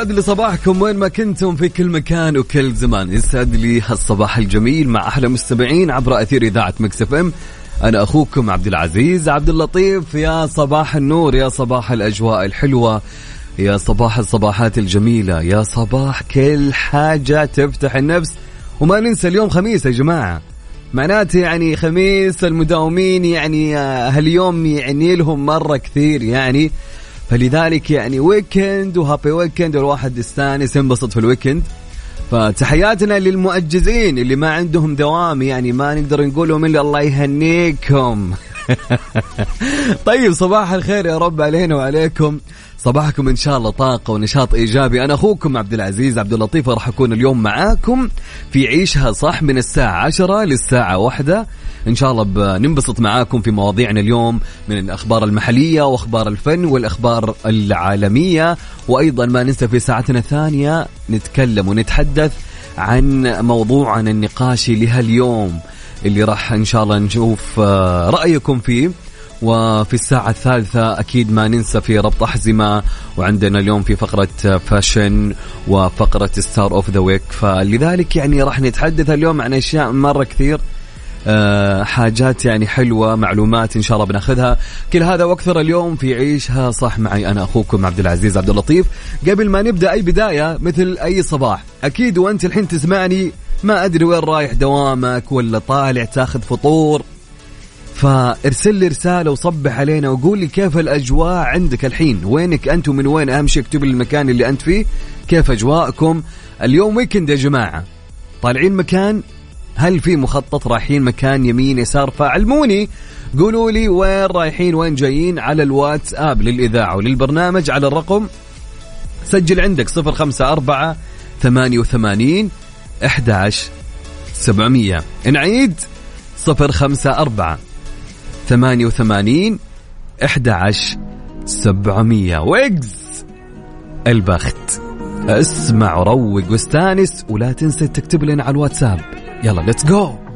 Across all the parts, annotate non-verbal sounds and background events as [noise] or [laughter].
يسعد لي صباحكم وين ما كنتم في كل مكان وكل زمان. يسعد لي هالصباح الجميل مع أحلى مستمعين عبر أثير إذاعة Mix FM. أنا أخوكم عبد العزيز عبد اللطيف. يا صباح النور يا صباح الأجواء الحلوة يا صباح الصباحات الجميلة يا صباح كل حاجة تفتح النفس. وما ننسى اليوم خميس يا جماعة. معناته يعني خميس المداومين يعني آه، هاليوم يعني لهم مرة كثير يعني. فلذلك يعني weekend و happy weekend والواحد يستانس ينبسط في ال weekend فتحياتنا للمؤجزين اللي ما عندهم دوام يعني ما نقدر نقول لهم إلا الله يهنيكم. [laughs] طيب صباح الخير يا رب علينا وعليكم. صباحكم إن شاء الله طاقة ونشاط إيجابي. أنا أخوكم عبد العزيز عبد اللطيف راح أكون اليوم معاكم في عيشها صح من الساعة 10 للساعة 1 إن شاء الله بننبسط معاكم في مواضيعنا اليوم من الأخبار المحلية وأخبار الفن والأخبار العالمية. وأيضا ما ننسى في ساعتنا الثانية نتكلم ونتحدث عن موضوعنا النقاشي لهاليوم اللي راح إن شاء الله نشوف آه، رأيكم فيه. وفي الساعة الثالثة أكيد ما ننسى في ربط أحزمة وعندنا اليوم في فقرة fashion وفقرة star of the week فلذلك يعني راح نتحدث اليوم عن أشياء مرة كثير أه حاجات يعني حلوة معلومات إن شاء الله بناخذها. كل هذا وأكثر اليوم في عيشها صح معي أنا أخوكم عبد العزيز عبد اللطيف. قبل ما نبدأ أي بداية مثل أي صباح أكيد وأنت الحين تسمعني ما أدري وين رايح دوامك ولا طالع تاخذ فطور. فارسل لي رسالة وصبح علينا وقول لي كيف الأجواء عندك الحين؟ وينك أنت ومن وين؟ أهم شيء اكتب لي المكان اللي أنت فيه. كيف أجواءكم؟ اليوم ويكند يا جماعة. طالعين مكان؟ هل في مخطط رايحين مكان يمين يسار؟ فعلموني. قولوا لي وين رايحين وين جايين؟ على الواتساب للإذاعة وللبرنامج على الرقم سجل عندك صفر خمسة أربعة ثمانية وثمانين أحداش سبعمية. نعيد صفر خمسة أربعة ثمانية وثمانين أحد عشر سبعمية. ويجز البخت. اسمع وروق واستانس ولا تنسى تكتب لنا على الواتساب. يلا let's go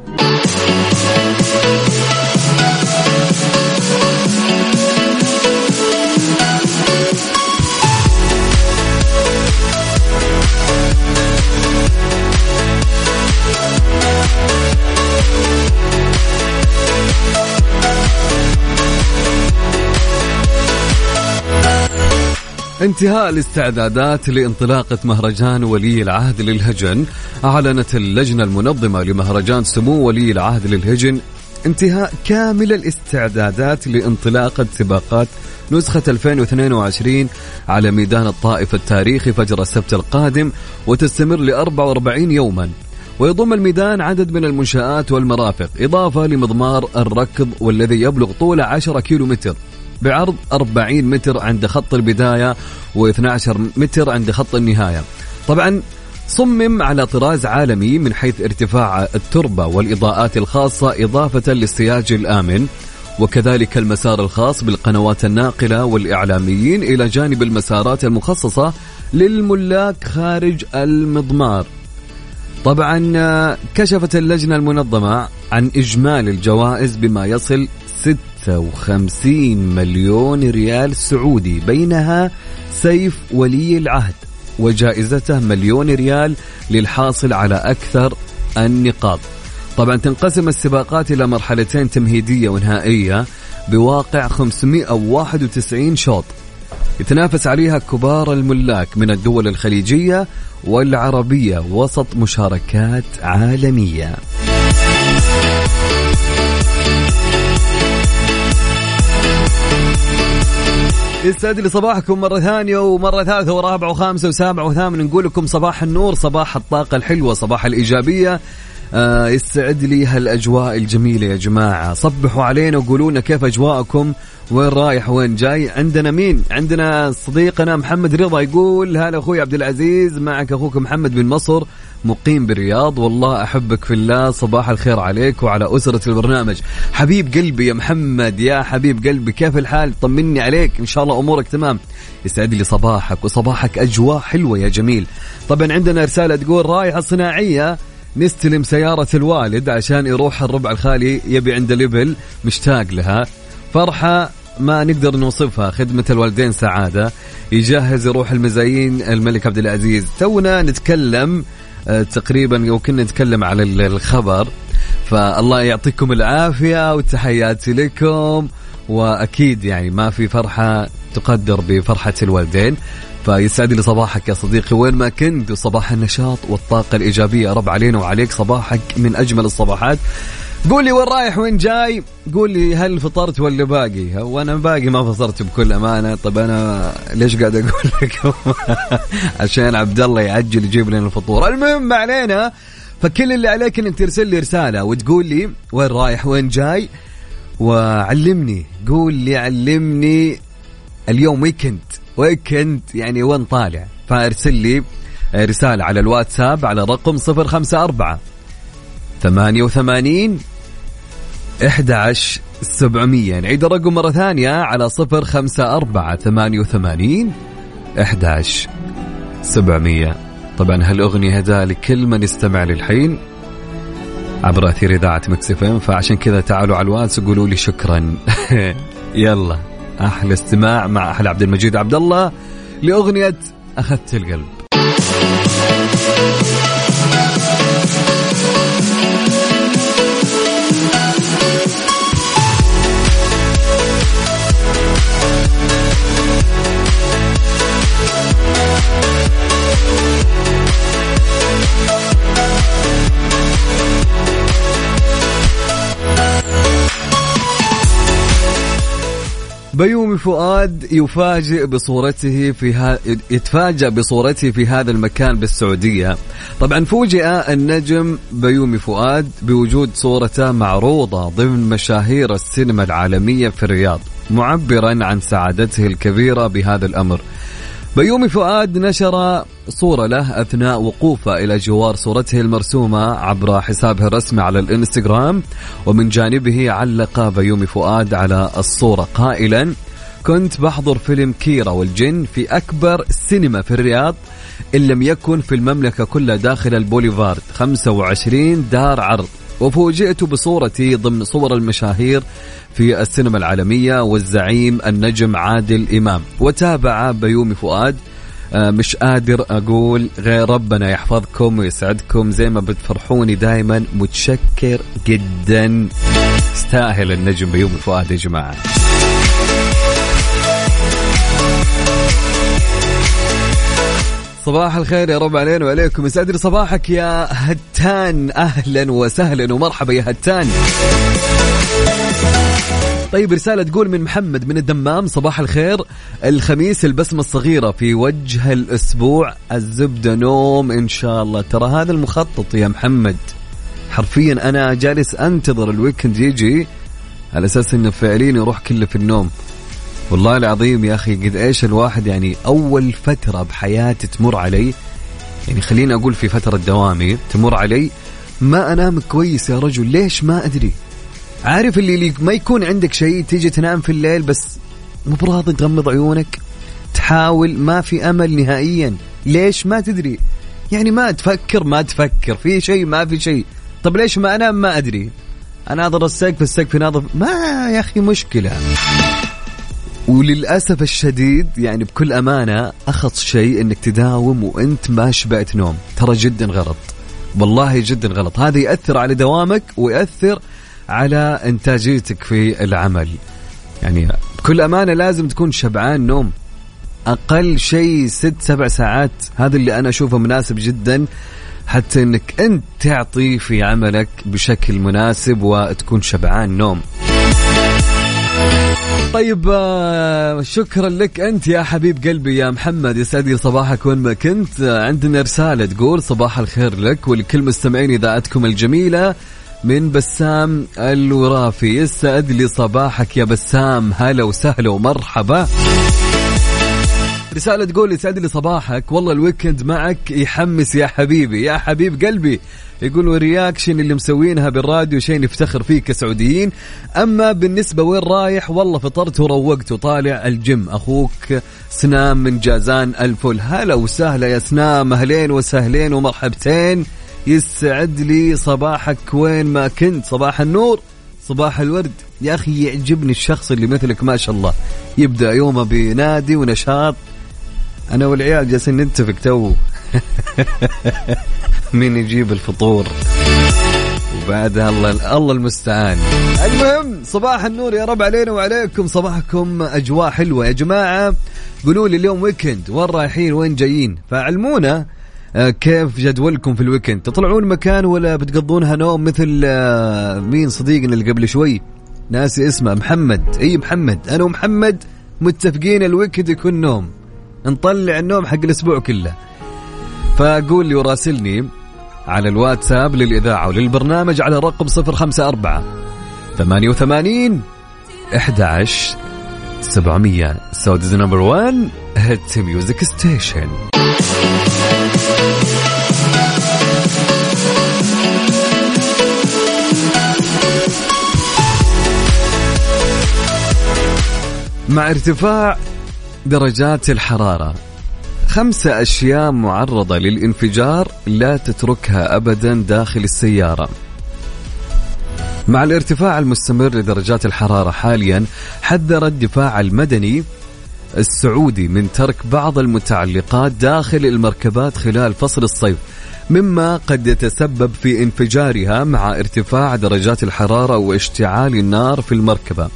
انتهاء الاستعدادات لانطلاقة مهرجان ولي العهد للهجن. أعلنت اللجنة المنظمة لمهرجان سمو ولي العهد للهجن انتهاء كامل الاستعدادات لانطلاقة سباقات نسخة 2022 على ميدان الطائف التاريخي فجر السبت القادم وتستمر ل 44 يوما. ويضم الميدان عدد من المنشآت والمرافق إضافة لمضمار الركض والذي يبلغ طوله 10 كيلو متر بعرض 40 متر عند خط البداية و12 متر عند خط النهاية. طبعا صمم على طراز عالمي من حيث ارتفاع التربة والإضاءات الخاصة إضافة للسياج الآمن وكذلك المسار الخاص بالقنوات الناقلة والإعلاميين إلى جانب المسارات المخصصة للملاك خارج المضمار. طبعا كشفت اللجنة المنظمة عن إجمالي الجوائز بما يصل 56 مليون ريال سعودي بينها سيف ولي العهد وجائزته مليون ريال للحاصل على أكثر النقاط. طبعا تنقسم السباقات إلى مرحلتين تمهيدية ونهائية بواقع 591 شوط. يتنافس عليها كبار الملاك من الدول الخليجية والعربية وسط مشاركات عالمية. يسعد لي صباحكم مرة ثانية ومرة ثالثة ورابعة وخامسة وسابعة وثامنة نقول لكم صباح النور صباح الطاقة الحلوة صباح الإيجابية. آه يستعد لي هالأجواء الجميلة يا جماعة. صبحوا علينا وقولوا لنا كيف أجواءكم وين رايح وين جاي. عندنا مين؟ عندنا صديقنا محمد رضا يقول هلا أخوي عبد العزيز معك أخوك محمد من مصر مقيم بالرياض. والله أحبك في الله صباح الخير عليك وعلى أسرة البرنامج. حبيب قلبي يا محمد يا حبيب قلبي كيف الحال؟ طمني عليك. إن شاء الله أمورك تمام. يسعد لي صباحك وصباحك أجواء حلوة يا جميل. طبعا عندنا رسالة تقول رايحه صناعية نستلم سيارة الوالد عشان يروح الربع الخالي يبي عند ليبل مشتاق لها. فرحة ما نقدر نوصفها خدمة الوالدين سعادة. يجهز يروح المزايين الملك عبد العزيز. تونا نتكلم آه، تقريبا وكنا نتكلم على الخبر. فالله يعطيكم العافية وتحياتي لكم. وأكيد يعني ما في فرحة تقدر بفرحة الوالدين. فيسعد لي صباحك يا صديقي. وين ما كنت وصباح النشاط والطاقة الإيجابية. رب علينا وعليك. صباحك من أجمل الصباحات. قول لي وين رايح وين جاي؟ قول لي هل فطرت ولا باقي؟ وأنا باقي ما فطرت بكل أمانة. طب أنا ليش قاعد أقول لكم [laughs] عشان عبد الله يعجل يجيب لنا الفطور. المهم علينا. فكل اللي عليك إنك ترسل لي رسالة وتقول لي وين رايح وين جاي. وعلمني قول لي علمني اليوم weekend weekend يعني وين طالع؟ فارسل لي رسالة على الواتساب على رقم 054 88 11 700 نعيد الرقم مرة ثانية على 054 88 11 700 طبعا هالأغنية هدا لكل من يستمع للحين عبر أثير إذاعة مكسفين فعشان كذا تعالوا على الواتس وقولوا لي شكرا. [laughs] يلا. أحلى استماع مع أحلى عبد المجيد عبد الله لأغنية أخذت القلب. بيومي فؤاد يفاجئ بصورته في ها... يتفاجأ بصورته في هذا المكان بالسعودية. طبعا فوجئ النجم بيومي فؤاد بوجود صورته معروضة ضمن مشاهير السينما العالمية في الرياض معبرا عن سعادته الكبيرة بهذا الأمر. بيومي فؤاد نشر صورة له أثناء وقوفه إلى جوار صورته المرسومة عبر حسابه الرسمي على الإنستغرام ومن جانبه علق بيومي فؤاد على الصورة. قائلا كنت بحضر فيلم كيرا والجن في أكبر سينما في الرياض إن لم يكن في المملكة كلها داخل البوليفارد. 25 دار عرض. وفوجئت بصورتي ضمن صور المشاهير في السينما العالمية والزعيم النجم عادل إمام وتابع بيومي فؤاد. آه، مش قادر أقول غير ربنا يحفظكم ويسعدكم. زي ما بتفرحوني دائما متشكر جدا. استاهل النجم بيومي فؤاد يا جماعة. صباح الخير يا رب علينا وعليكم. يسعد صباحك يا هتان. أهلا وسهلا ومرحبا يا هتان. طيب رسالة تقول من محمد من الدمام صباح الخير. الخميس البسمة الصغيرة في وجه الأسبوع الزبدة نوم إن شاء الله. ترى هذا المخطط يا محمد. حرفيا أنا جالس أنتظر الويكند يجي على أساس أنه فعليا يروح كله في النوم. والله العظيم يا أخي قد إيش الواحد يعني أول فترة بحياتي تمر علي يعني خليني أقول في فترة دوامي تمر علي ما أنام كويس يا رجل ليش ما أدري؟ عارف اللي, اللي ما يكون عندك شيء تيجي تنام في الليل بس مو براضي تغمض عيونك؟ تحاول ما في أمل نهائيا ليش ما تدري؟ يعني ما تفكر ما تفكر في شيء ما في شيء. طب ليش ما أنام؟ ما أدري. أناظر السقف السقف ناظر ما يا أخي مشكلة. وللأسف الشديد يعني بكل أمانة أخص شيء أنك تداوم وأنت ما شبعت نوم. ترى جدا غلط. والله جدا غلط. هذا يأثر على دوامك ويأثر على إنتاجيتك في العمل. يعني بكل أمانة لازم تكون شبعان نوم. أقل شيء ست سبع ساعات. هذا اللي أنا أشوفه مناسب جدا. حتى أنك أنت تعطي في عملك بشكل مناسب وتكون شبعان نوم. طيب آه، شكرا لك أنت يا حبيب قلبي يا محمد يسعد لي صباحك وين ما كنت. آه، عندنا رسالة تقول صباح الخير لك ولكل مستمعين إذاعتكم الجميلة من بسام الورافي يسعد لي صباحك يا بسام هلا وسهلا ومرحبا. رسالة تقول يسعد لي صباحك. والله ال weekend معك يحمس يا حبيبي. يا حبيب قلبي. يقولوا reaction اللي مسوينها بالراديو شيء نفتخر فيه كسعوديين. أما بالنسبة وين رايح والله فطرت وروقت وطالع الجيم. أخوك سنام من جازان الفل. هلا وسهلا يا سنام. أهلين وسهلين ومرحبتين. يسعد لي صباحك. وين ما كنت. صباح النور صباح الورد. يا أخي يعجبني الشخص اللي مثلك ما شاء الله. يبدأ يومه بنادي ونشاط. أنا والعيال جالسين نتفق تو. [laughs] مين يجيب الفطور؟ وبعدها الله الله المستعان. المهم صباح النور يا رب علينا وعليكم. صباحكم أجواء حلوة يا جماعة. قولوا لي اليوم weekend وين رايحين وين جايين؟ فعلمونا آه، كيف جدولكم في ال weekend تطلعون مكان ولا بتقضونها نوم مثل آه، مين صديقنا اللي قبل شوي؟ ناسي اسمه محمد. إي محمد. أنا ومحمد متفقين ال weekend يكون نوم. نطلع النوم حق الأسبوع كله. فقول لي وراسلني على الواتساب للإذاعة وللبرنامج على رقم 054 88 11 700 Saudi's number 1 hit music station مع ارتفاع درجات الحرارة. خمسة أشياء معرضة للانفجار لا تتركها أبدا داخل السيارة. مع الارتفاع المستمر لدرجات الحرارة حاليا حذر الدفاع المدني السعودي من ترك بعض المتعلقات داخل المركبات خلال فصل الصيف مما قد يتسبب في انفجارها مع ارتفاع درجات الحرارة واشتعال النار في المركبة.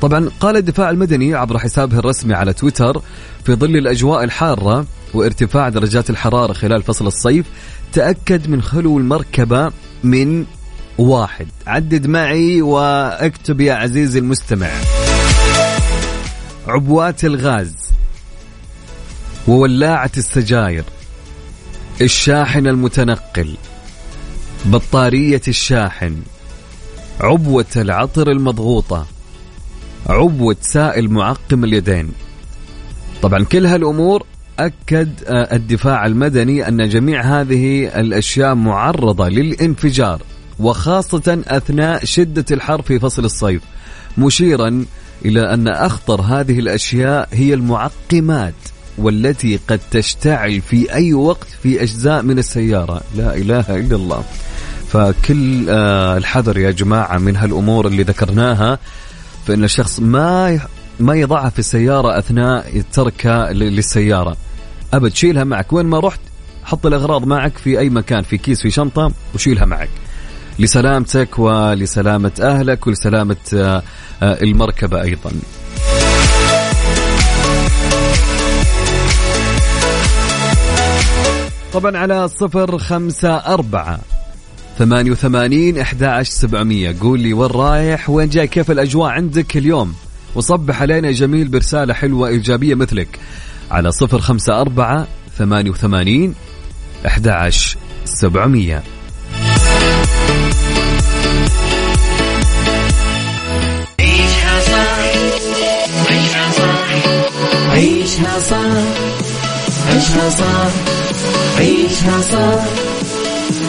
طبعا قال الدفاع المدني عبر حسابه الرسمي على تويتر في ظل الأجواء الحارة وارتفاع درجات الحرارة خلال فصل الصيف تأكد من خلو المركبة من واحد. عدد معي وأكتب يا عزيزي المستمع. عبوات الغاز وولاعة السجاير الشاحن المتنقل بطارية الشاحن عبوة العطر المضغوطة عبوة سائل معقم اليدين. طبعا كل هالأمور أكد آه، الدفاع المدني أن جميع هذه الأشياء معرضة للانفجار وخاصة أثناء شدة الحر في فصل الصيف مشيرا إلى أن أخطر هذه الأشياء هي المعقمات والتي قد تشتعل في أي وقت في أجزاء من السيارة. لا إله إلا الله. فكل آه، الحذر يا جماعة من هالأمور اللي ذكرناها. فإن الشخص ما ما يضعها في السيارة أثناء تركها للسيارة. أبد شيلها معك. وين ما رحت حط الأغراض معك في أي مكان في كيس في شنطة وشيلها معك. لسلامتك ولسلامة أهلك ولسلامة آه، آه، المركبة أيضا. طبعا على صفر خمسة أربعة ثمانية وثمانين أحد سبعمية. قول لي وين رايح؟ وين جاي؟ كيف الأجواء عندك اليوم؟ وصبح علينا جميل برسالة حلوة إيجابية مثلك. على صفر خمسة أربعة ثمانية وثمانين أحد سبعمية. عيشها صح عيشها صح عيشها صح عيشها صح عيشها صح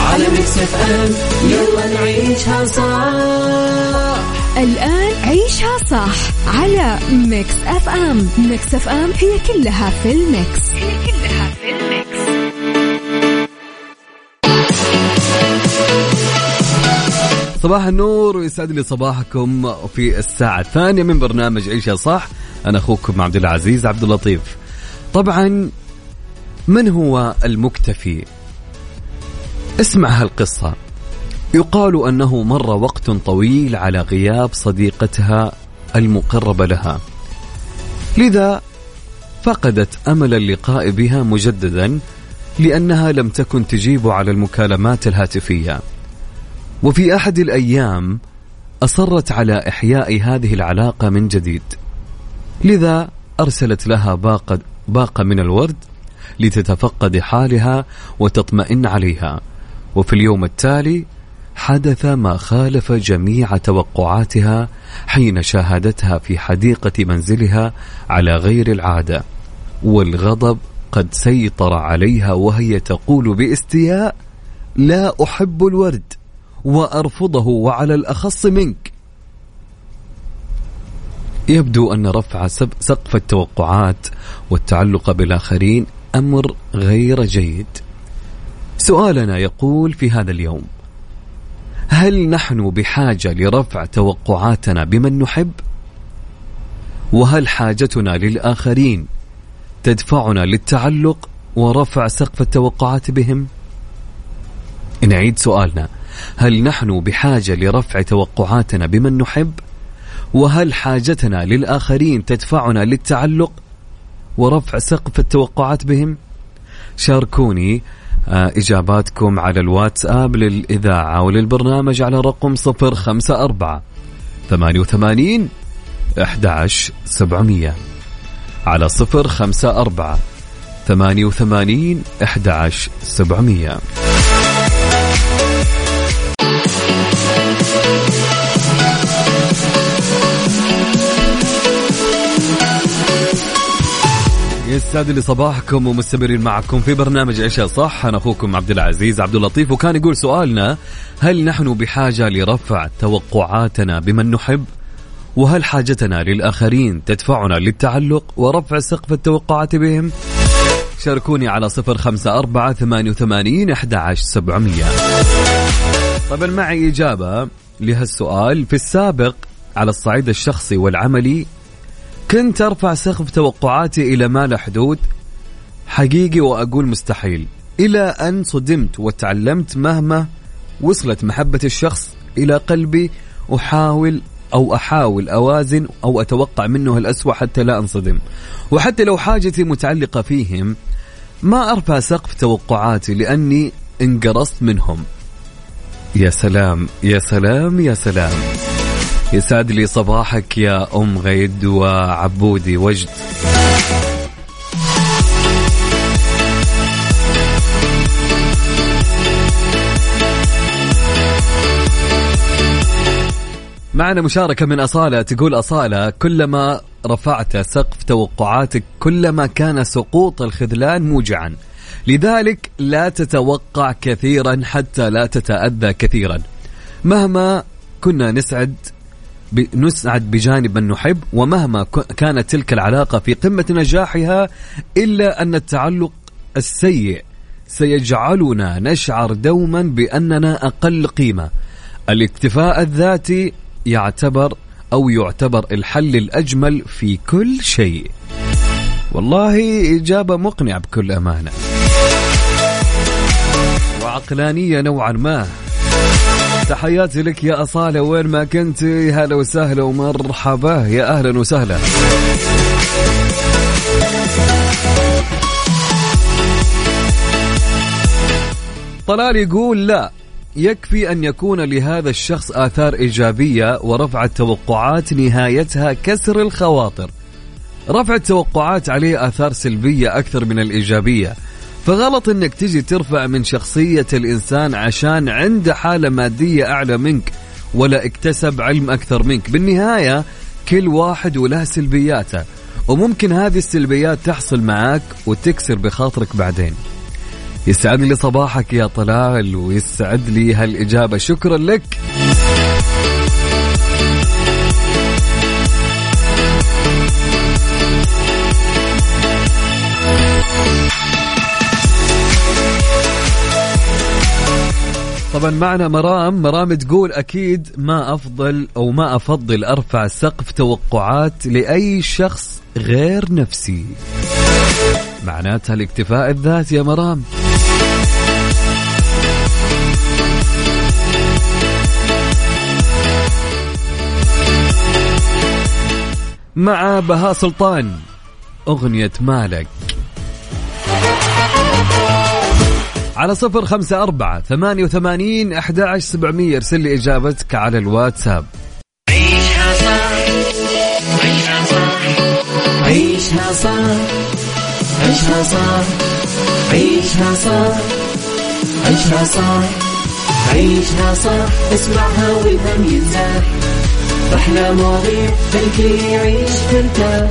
على Mix FM. يلا نعيشها صح. الآن عيشها صح على Mix FM. Mix FM هي كلها في ال mix. هي كلها في ال mix. صباح النور ويسعد لي صباحكم في الساعة الثانية من برنامج عيشها صح. أنا أخوكم عبد العزيز عبد اللطيف. طبعا من هو المكتفي اسمع هالقصة. يقال أنه مر وقت طويل على غياب صديقتها المقربة لها. لذا فقدت أمل اللقاء بها مجددا لأنها لم تكن تجيب على المكالمات الهاتفية. وفي أحد الأيام أصرت على إحياء هذه العلاقة من جديد. لذا أرسلت لها باقة, باقة من الورد لتتفقد حالها وتطمئن عليها. وفي اليوم التالي حدث ما خالف جميع توقعاتها حين شاهدتها في حديقة منزلها على غير العادة والغضب قد سيطر عليها وهي تقول باستياء لا أحب الورد وأرفضه وعلى الأخص منك. يبدو أن رفع سقف التوقعات والتعلق بالآخرين أمر غير جيد. سؤالنا يقول في هذا اليوم هل نحن بحاجة لرفع توقعاتنا بمن نحب؟ وهل حاجتنا للآخرين تدفعنا للتعلق ورفع سقف التوقعات بهم؟ نعيد سؤالنا هل نحن بحاجة لرفع توقعاتنا بمن نحب؟ وهل حاجتنا للآخرين تدفعنا للتعلق ورفع سقف التوقعات بهم؟ شاركوني آه، إجاباتكم على الواتساب للإذاعة وللبرنامج على رقم 054 88 11700 على 054 88 11700 يسعد لي صباحكم ومستمرين معكم في برنامج عشاء صح أنا أخوكم عبد العزيز عبد اللطيف وكان يقول سؤالنا هل نحن بحاجة لرفع توقعاتنا بمن نحب؟ وهل حاجتنا للآخرين تدفعنا للتعلق ورفع سقف التوقعات بهم؟ شاركوني على صفر خمسة أربعة ثمانية وثمانين أحد سبعمية طبعا معي إجابة لهالسؤال في السابق على الصعيد الشخصي والعملي كنت أرفع سقف توقعاتي إلى ما لا حدود؟ حقيقي وأقول مستحيل. إلى أن صدمت وتعلمت مهما وصلت محبة الشخص إلى قلبي أحاول أو أحاول أوازن أو أتوقع منه الاسوء حتى لا أنصدم. وحتى لو حاجتي متعلقة فيهم ما أرفع سقف توقعاتي لأني انقرصت منهم. يا سلام يا سلام يا سلام. يسعد لي صباحك يا أم غيد وعبودي. وجد. معنا مشاركة من أصالة. تقول أصالة كلما رفعت سقف توقعاتك كلما كان سقوط الخذلان موجعا. لذلك لا تتوقع كثيرا حتى لا تتأذى كثيرا. مهما كنا نسعد نسعد بجانب من نحب ومهما كانت تلك العلاقة في قمة نجاحها إلا أن التعلق السيء سيجعلنا نشعر دوما بأننا أقل قيمة. الاكتفاء الذاتي يعتبر أو يعتبر الحل الأجمل في كل شيء. والله إجابة مقنعة بكل أمانة. وعقلانية نوعا ما. تحياتي لك يا أصالة وين ما كنت هلا وسهلا ومرحبا. يا أهلا وسهلا. طلال يقول لا يكفي أن يكون لهذا الشخص آثار إيجابية ورفع التوقعات نهايتها كسر الخواطر. رفع التوقعات عليه آثار سلبية أكثر من الإيجابية. فغلط إنك تجي ترفع من شخصية الإنسان عشان عنده حالة مادية أعلى منك ولا اكتسب علم أكثر منك. بالنهاية كل واحد وله سلبياته وممكن هذه السلبيات تحصل معك وتكسر بخاطرك بعدين. يسعد لي صباحك يا طلال ويسعد لي هالإجابة. شكرا لك. طبعا معنا مرام. مرام تقول أكيد ما أفضل أو ما أفضل أرفع سقف توقعات لأي شخص غير نفسي. معناتها الاكتفاء الذاتي يا مرام. مع بهاء سلطان أغنية مالك. على صفر خمسة أربعة ثمانية وثمانين أحد عشر سبعمية. ارسل لي إجابتك على الواتساب. عيشها صح عيشها صح عيشها صح عيشها صح عيشها صح عيشها صح عيشها صح اسمعها والهم ينزاح أحلى مواضيع خلي يعيش ترتاح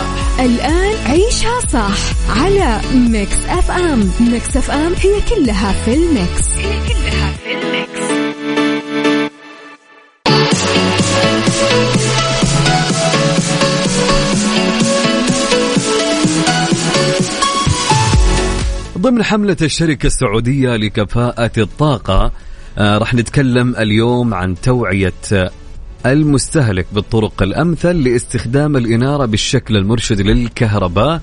الآن عيشها صح على Mix FM. Mix FM هي كلها في ال mix. هي كلها في الميكس. ضمن حملة الشركة السعودية لكفاءة الطاقة آه راح نتكلم اليوم عن توعية المستهلك بالطرق الأمثل لاستخدام الإنارة بالشكل المرشد للكهرباء.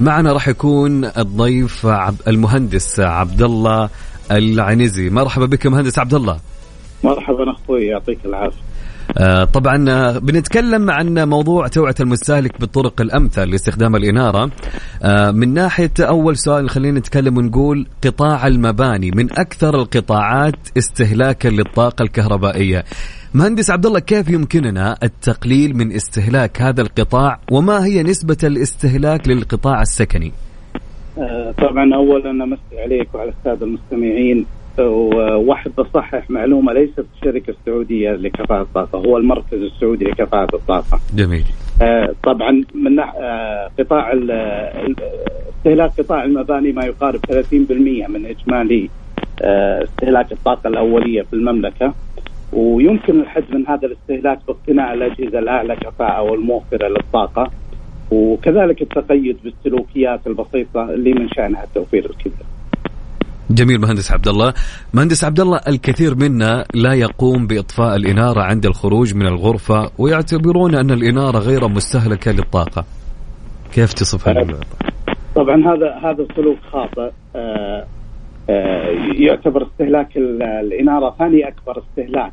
معنا راح يكون الضيف المهندس عبد الله العنزي. مرحبا بك مهندس عبد الله مرحبا أخوي يعطيك العافية. طبعا آه، بنتكلم عن موضوع توعية المستهلك بالطرق الأمثل لاستخدام الإنارة. آه، من ناحية أول سؤال خلينا نتكلم ونقول قطاع المباني من أكثر القطاعات استهلاكا للطاقة الكهربائية. مهندس عبد الله كيف يمكننا التقليل من استهلاك هذا القطاع؟ وما هي نسبة الاستهلاك للقطاع السكني؟ آه، طبعا اولا امسي عليك وعلى الساده المستمعين. وواحد بصحح معلومة ليست الشركة السعوديه لكفاءة الطاقة هو المركز السعودي لكفاءة الطاقة. جميل. آه، طبعا من آه، قطاع استهلاك قطاع المباني ما يقارب 30% من إجمالي استهلاك الطاقة الأولية في المملكة. ويمكن الحد من هذا الاستهلاك باقتناء الأجهزة الأعلى كفاءة والموفرة للطاقة وكذلك التقيد بالسلوكيات البسيطة اللي من شأنها توفير الكذب. جميل مهندس عبد الله مهندس عبد الله الكثير منا لا يقوم بإطفاء الإنارة عند الخروج من الغرفة ويعتبرون أن الإنارة غير مستهلكة للطاقة. كيف تصف هذا طبعا هذا هذا سلوك خاطئ. آه، آه، يعتبر استهلاك الإنارة ثاني أكبر استهلاك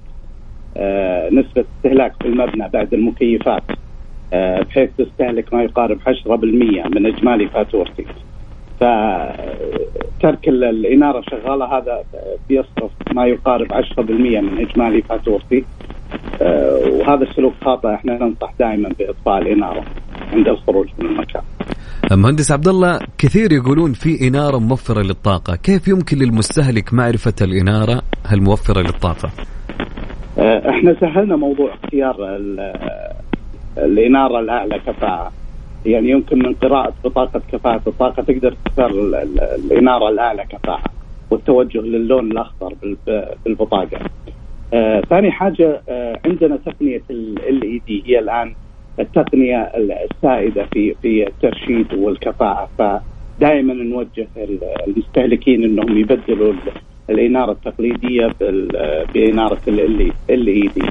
آه، نسبة استهلاك في المبنى بعد المكيفات بحيث تستهلك ما يقارب 10% من إجمالي فاتورتي. فترك الإنارة شغالة هذا بيصرف ما يقارب 10% من إجمالي فاتورتي آه، وهذا السلوك خاطئ إحنا ننصح دائما بإطفاء الإنارة عند الخروج من المكان. مهندس عبد الله كثير يقولون في إنارة موفرة للطاقة، كيف يمكن للمستهلك معرفة الإنارة الموفره للطاقة؟ آه، إحنا سهلنا موضوع اختيار الإنارة الأعلى كفاءه يعني يمكن من قراءة بطاقة كفاءة الطاقة تقدر تختار الإنارة الأعلى كفاءة والتوجه للون الأخضر بالبطاقة. آه ثاني حاجة آه عندنا تقنية ال اي دي هي الآن التقنية السائدة في في الترشيد والكفاءة فدائما نوجه المستهلكين إنهم يبدلوا الإنارة التقليدية بإنارة ال اي دي.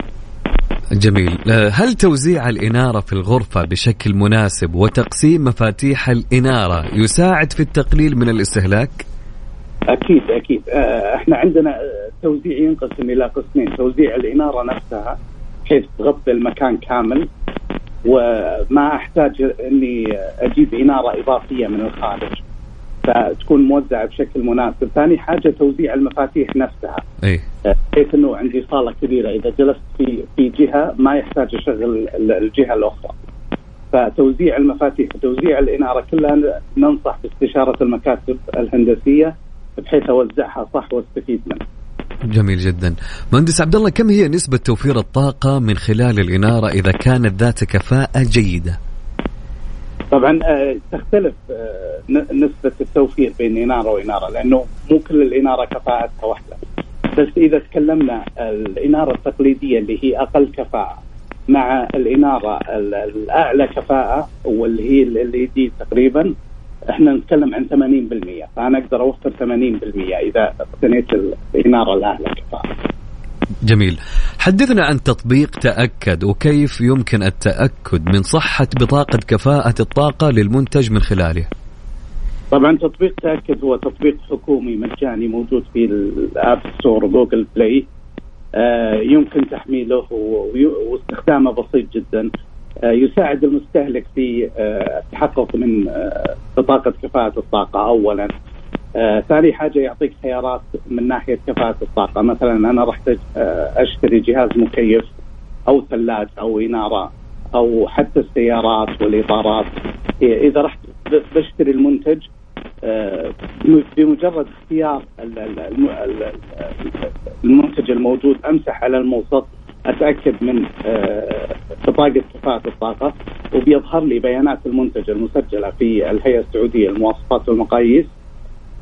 جميل. آه، هل توزيع الإنارة في الغرفة بشكل مناسب وتقسيم مفاتيح الإنارة يساعد في التقليل من الاستهلاك؟ أكيد أكيد. آه، إحنا عندنا توزيع ينقسم إلى قسمين. توزيع الإنارة نفسها بحيث تغطي المكان كامل وما أحتاج أني أجيب إنارة إضافية من الخارج. فتكون موزعة بشكل مناسب، ثاني حاجة توزيع المفاتيح نفسها. اي بحيث إنه عندي صالة كبيرة. إذا جلست في في جهة ما يحتاج أشغل الجهة الأخرى. فتوزيع المفاتيح وتوزيع الإنارة كلها ننصح باستشارة المكاتب الهندسية بحيث أوزعها صح واستفيد منها. جميل جدا. مهندس عبد الله كم هي نسبة توفير الطاقة من خلال الإنارة إذا كانت ذات كفاءة جيدة؟ طبعا آه، تختلف آه، نسبة التوفير بين إنارة وإنارة لأنه مو كل الإنارة كفاءتها واحدة بس إذا تكلمنا الإنارة التقليدية اللي هي أقل كفاءة مع الإنارة الأعلى كفاءة واللي هي اللي دي تقريبا إحنا نتكلم عن 80% فأنا أقدر أوفر 80% إذا اقتنيت الإنارة الأعلى كفاءة. جميل. حدثنا عن تطبيق تأكد وكيف يمكن التأكد من صحة بطاقة كفاءة الطاقة للمنتج من خلاله. طبعا تطبيق تأكد هو تطبيق حكومي مجاني موجود في ال App Store و Google Play. آه يمكن تحميله واستخدامه بسيط جدا. آه، يساعد المستهلك في آه، التحقق من آه، بطاقة كفاءة الطاقة أولا. ثاني حاجة يعطيك خيارات من ناحية كفاءة الطاقة. مثلا أنا رحت أشتري جهاز مكيف أو ثلاجة أو إنارة أو حتى السيارات والإطارات. إذا رحت بشتري المنتج بمجرد اختيار المنتج الموجود أمسح على الموصف أتأكد من آه، بطاقه كفاءة الطاقة وبيظهر لي بيانات المنتج المسجلة في الهيئة السعودية للمواصفات والمقاييس.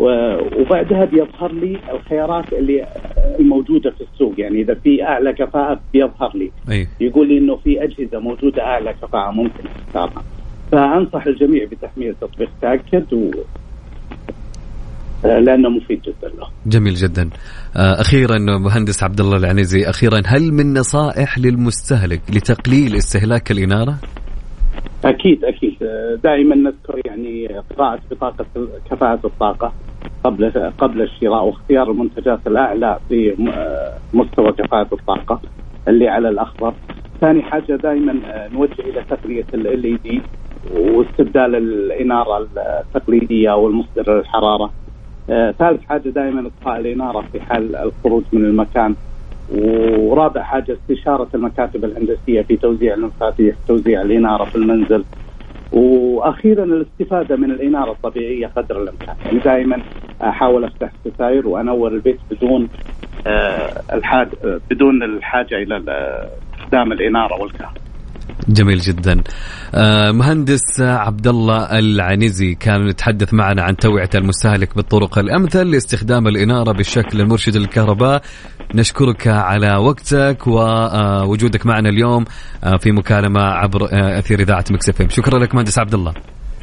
وبعدها بيظهر لي الخيارات اللي الموجوده في السوق يعني إذا في أعلى كفاءة بيظهر لي أيه. يقول لي إنه في أجهزة موجودة أعلى كفاءة ممكن تختارها فأنصح الجميع بتحميل تطبيق تأكد و لأنه مفيد جدا له. جميل جدا. آه، أخيرا مهندس عبد الله العنيزي أخيرا هل من نصائح للمستهلك لتقليل استهلاك الإنارة؟ أكيد أكيد دائما نذكر يعني قراءة بطاقه كفاءة الطاقة قبل قبل الشراء واختيار المنتجات الأعلى في مستوى كفاءة الطاقة اللي على الأخضر. ثاني حاجة دائما نوجه إلى تقنيه ال اي دي واستبدال الإنارة التقليدية أو المصدر للحراره. آه، ثالث حاجة دائما اطفاء الإنارة في حال الخروج من المكان ورابع حاجة استشارة المكاتب الهندسية في توزيع المفاتيح توزيع الإنارة في المنزل وأخيرا الاستفادة من الإنارة الطبيعية قدر الإمكان. يعني دائما أحاول أفتح الستاير وأنور البيت بدون آه الحاج بدون الحاجة إلى استخدام الإنارة والكهرباء. جميل جدا. آه مهندس عبد الله العنزي كان يتحدث معنا عن توعية المستهلك بالطرق الأمثل لاستخدام الإنارة بالشكل المرشد للكهرباء. نشكرك على وقتك ووجودك معنا اليوم آه، في مكالمة عبر آه، أثير إذاعة مكسفين شكرا لك مهندس عبد الله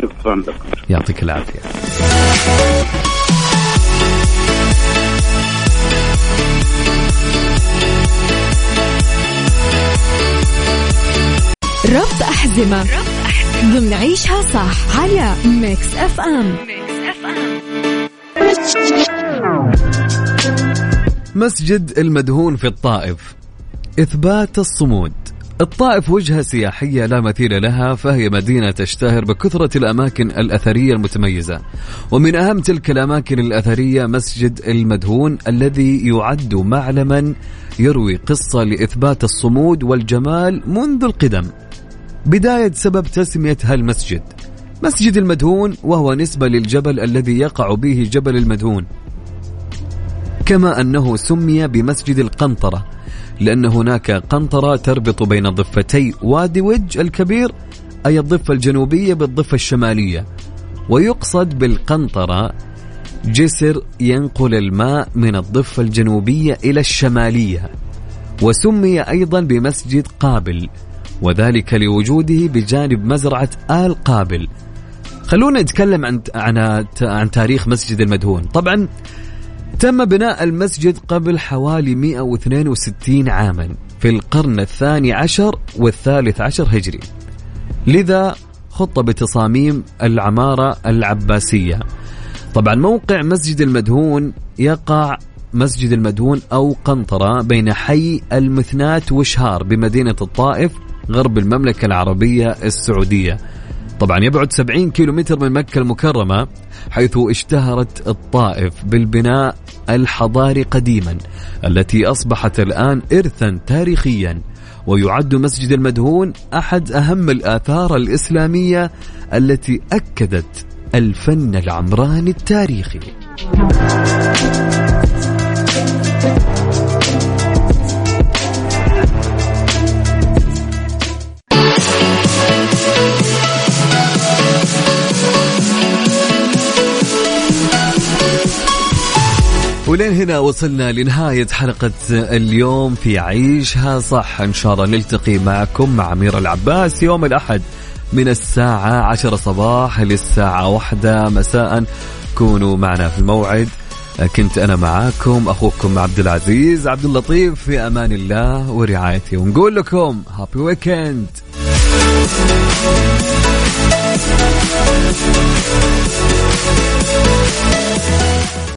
شكرا لك. يعطيك العافية. ربط أحزمة ضمن عيشها صح على Mix FM مسجد المدهون في الطائف. إثبات الصمود. الطائف وجهة سياحية لا مثيل لها فهي مدينة تشتهر بكثرة الأماكن الأثرية المتميزة. ومن أهم تلك الأماكن الأثرية مسجد المدهون الذي يعد معلما يروي قصة لإثبات الصمود والجمال منذ القدم. بداية سبب تسمية هالمسجد. مسجد المدهون وهو نسبة للجبل الذي يقع به جبل المدهون. كما أنه سمي بمسجد القنطرة لأن هناك قنطرة تربط بين ضفتي وادي وج الكبير أي الضفة الجنوبية بالضفة الشمالية. ويقصد بالقنطرة جسر ينقل الماء من الضفة الجنوبية إلى الشمالية. وسمي أيضا بمسجد قابل. وذلك لوجوده بجانب مزرعة آل قابل. خلونا نتكلم عن عن عن تاريخ مسجد المدهون. طبعا تم بناء المسجد قبل حوالي 162 عاما في القرن الثاني عشر والثالث عشر هجري. لذا خط بتصاميم العمارة العباسية. طبعا موقع مسجد المدهون يقع مسجد المدهون أو قنطرة بين حي المثنات وشهار بمدينة الطائف غرب المملكة العربية السعودية. طبعا يبعد 70 كيلومتر من مكة المكرمة حيث اشتهرت الطائف بالبناء الحضاري قديما التي أصبحت الآن إرثا تاريخيا. ويعد مسجد المدهون أحد أهم الآثار الإسلامية التي أكدت الفن العمراني التاريخي. ولين هنا وصلنا لنهاية حلقة اليوم في عيشها صح. إن شاء الله نلتقي معكم مع أمير العباس يوم الأحد من الساعة عشرة صباح للساعة واحدة مساء. كونوا معنا في الموعد. كنت أنا معاكم أخوكم عبد العزيز عبد اللطيف في أمان الله ورعايته. ونقول لكم هابي ويكند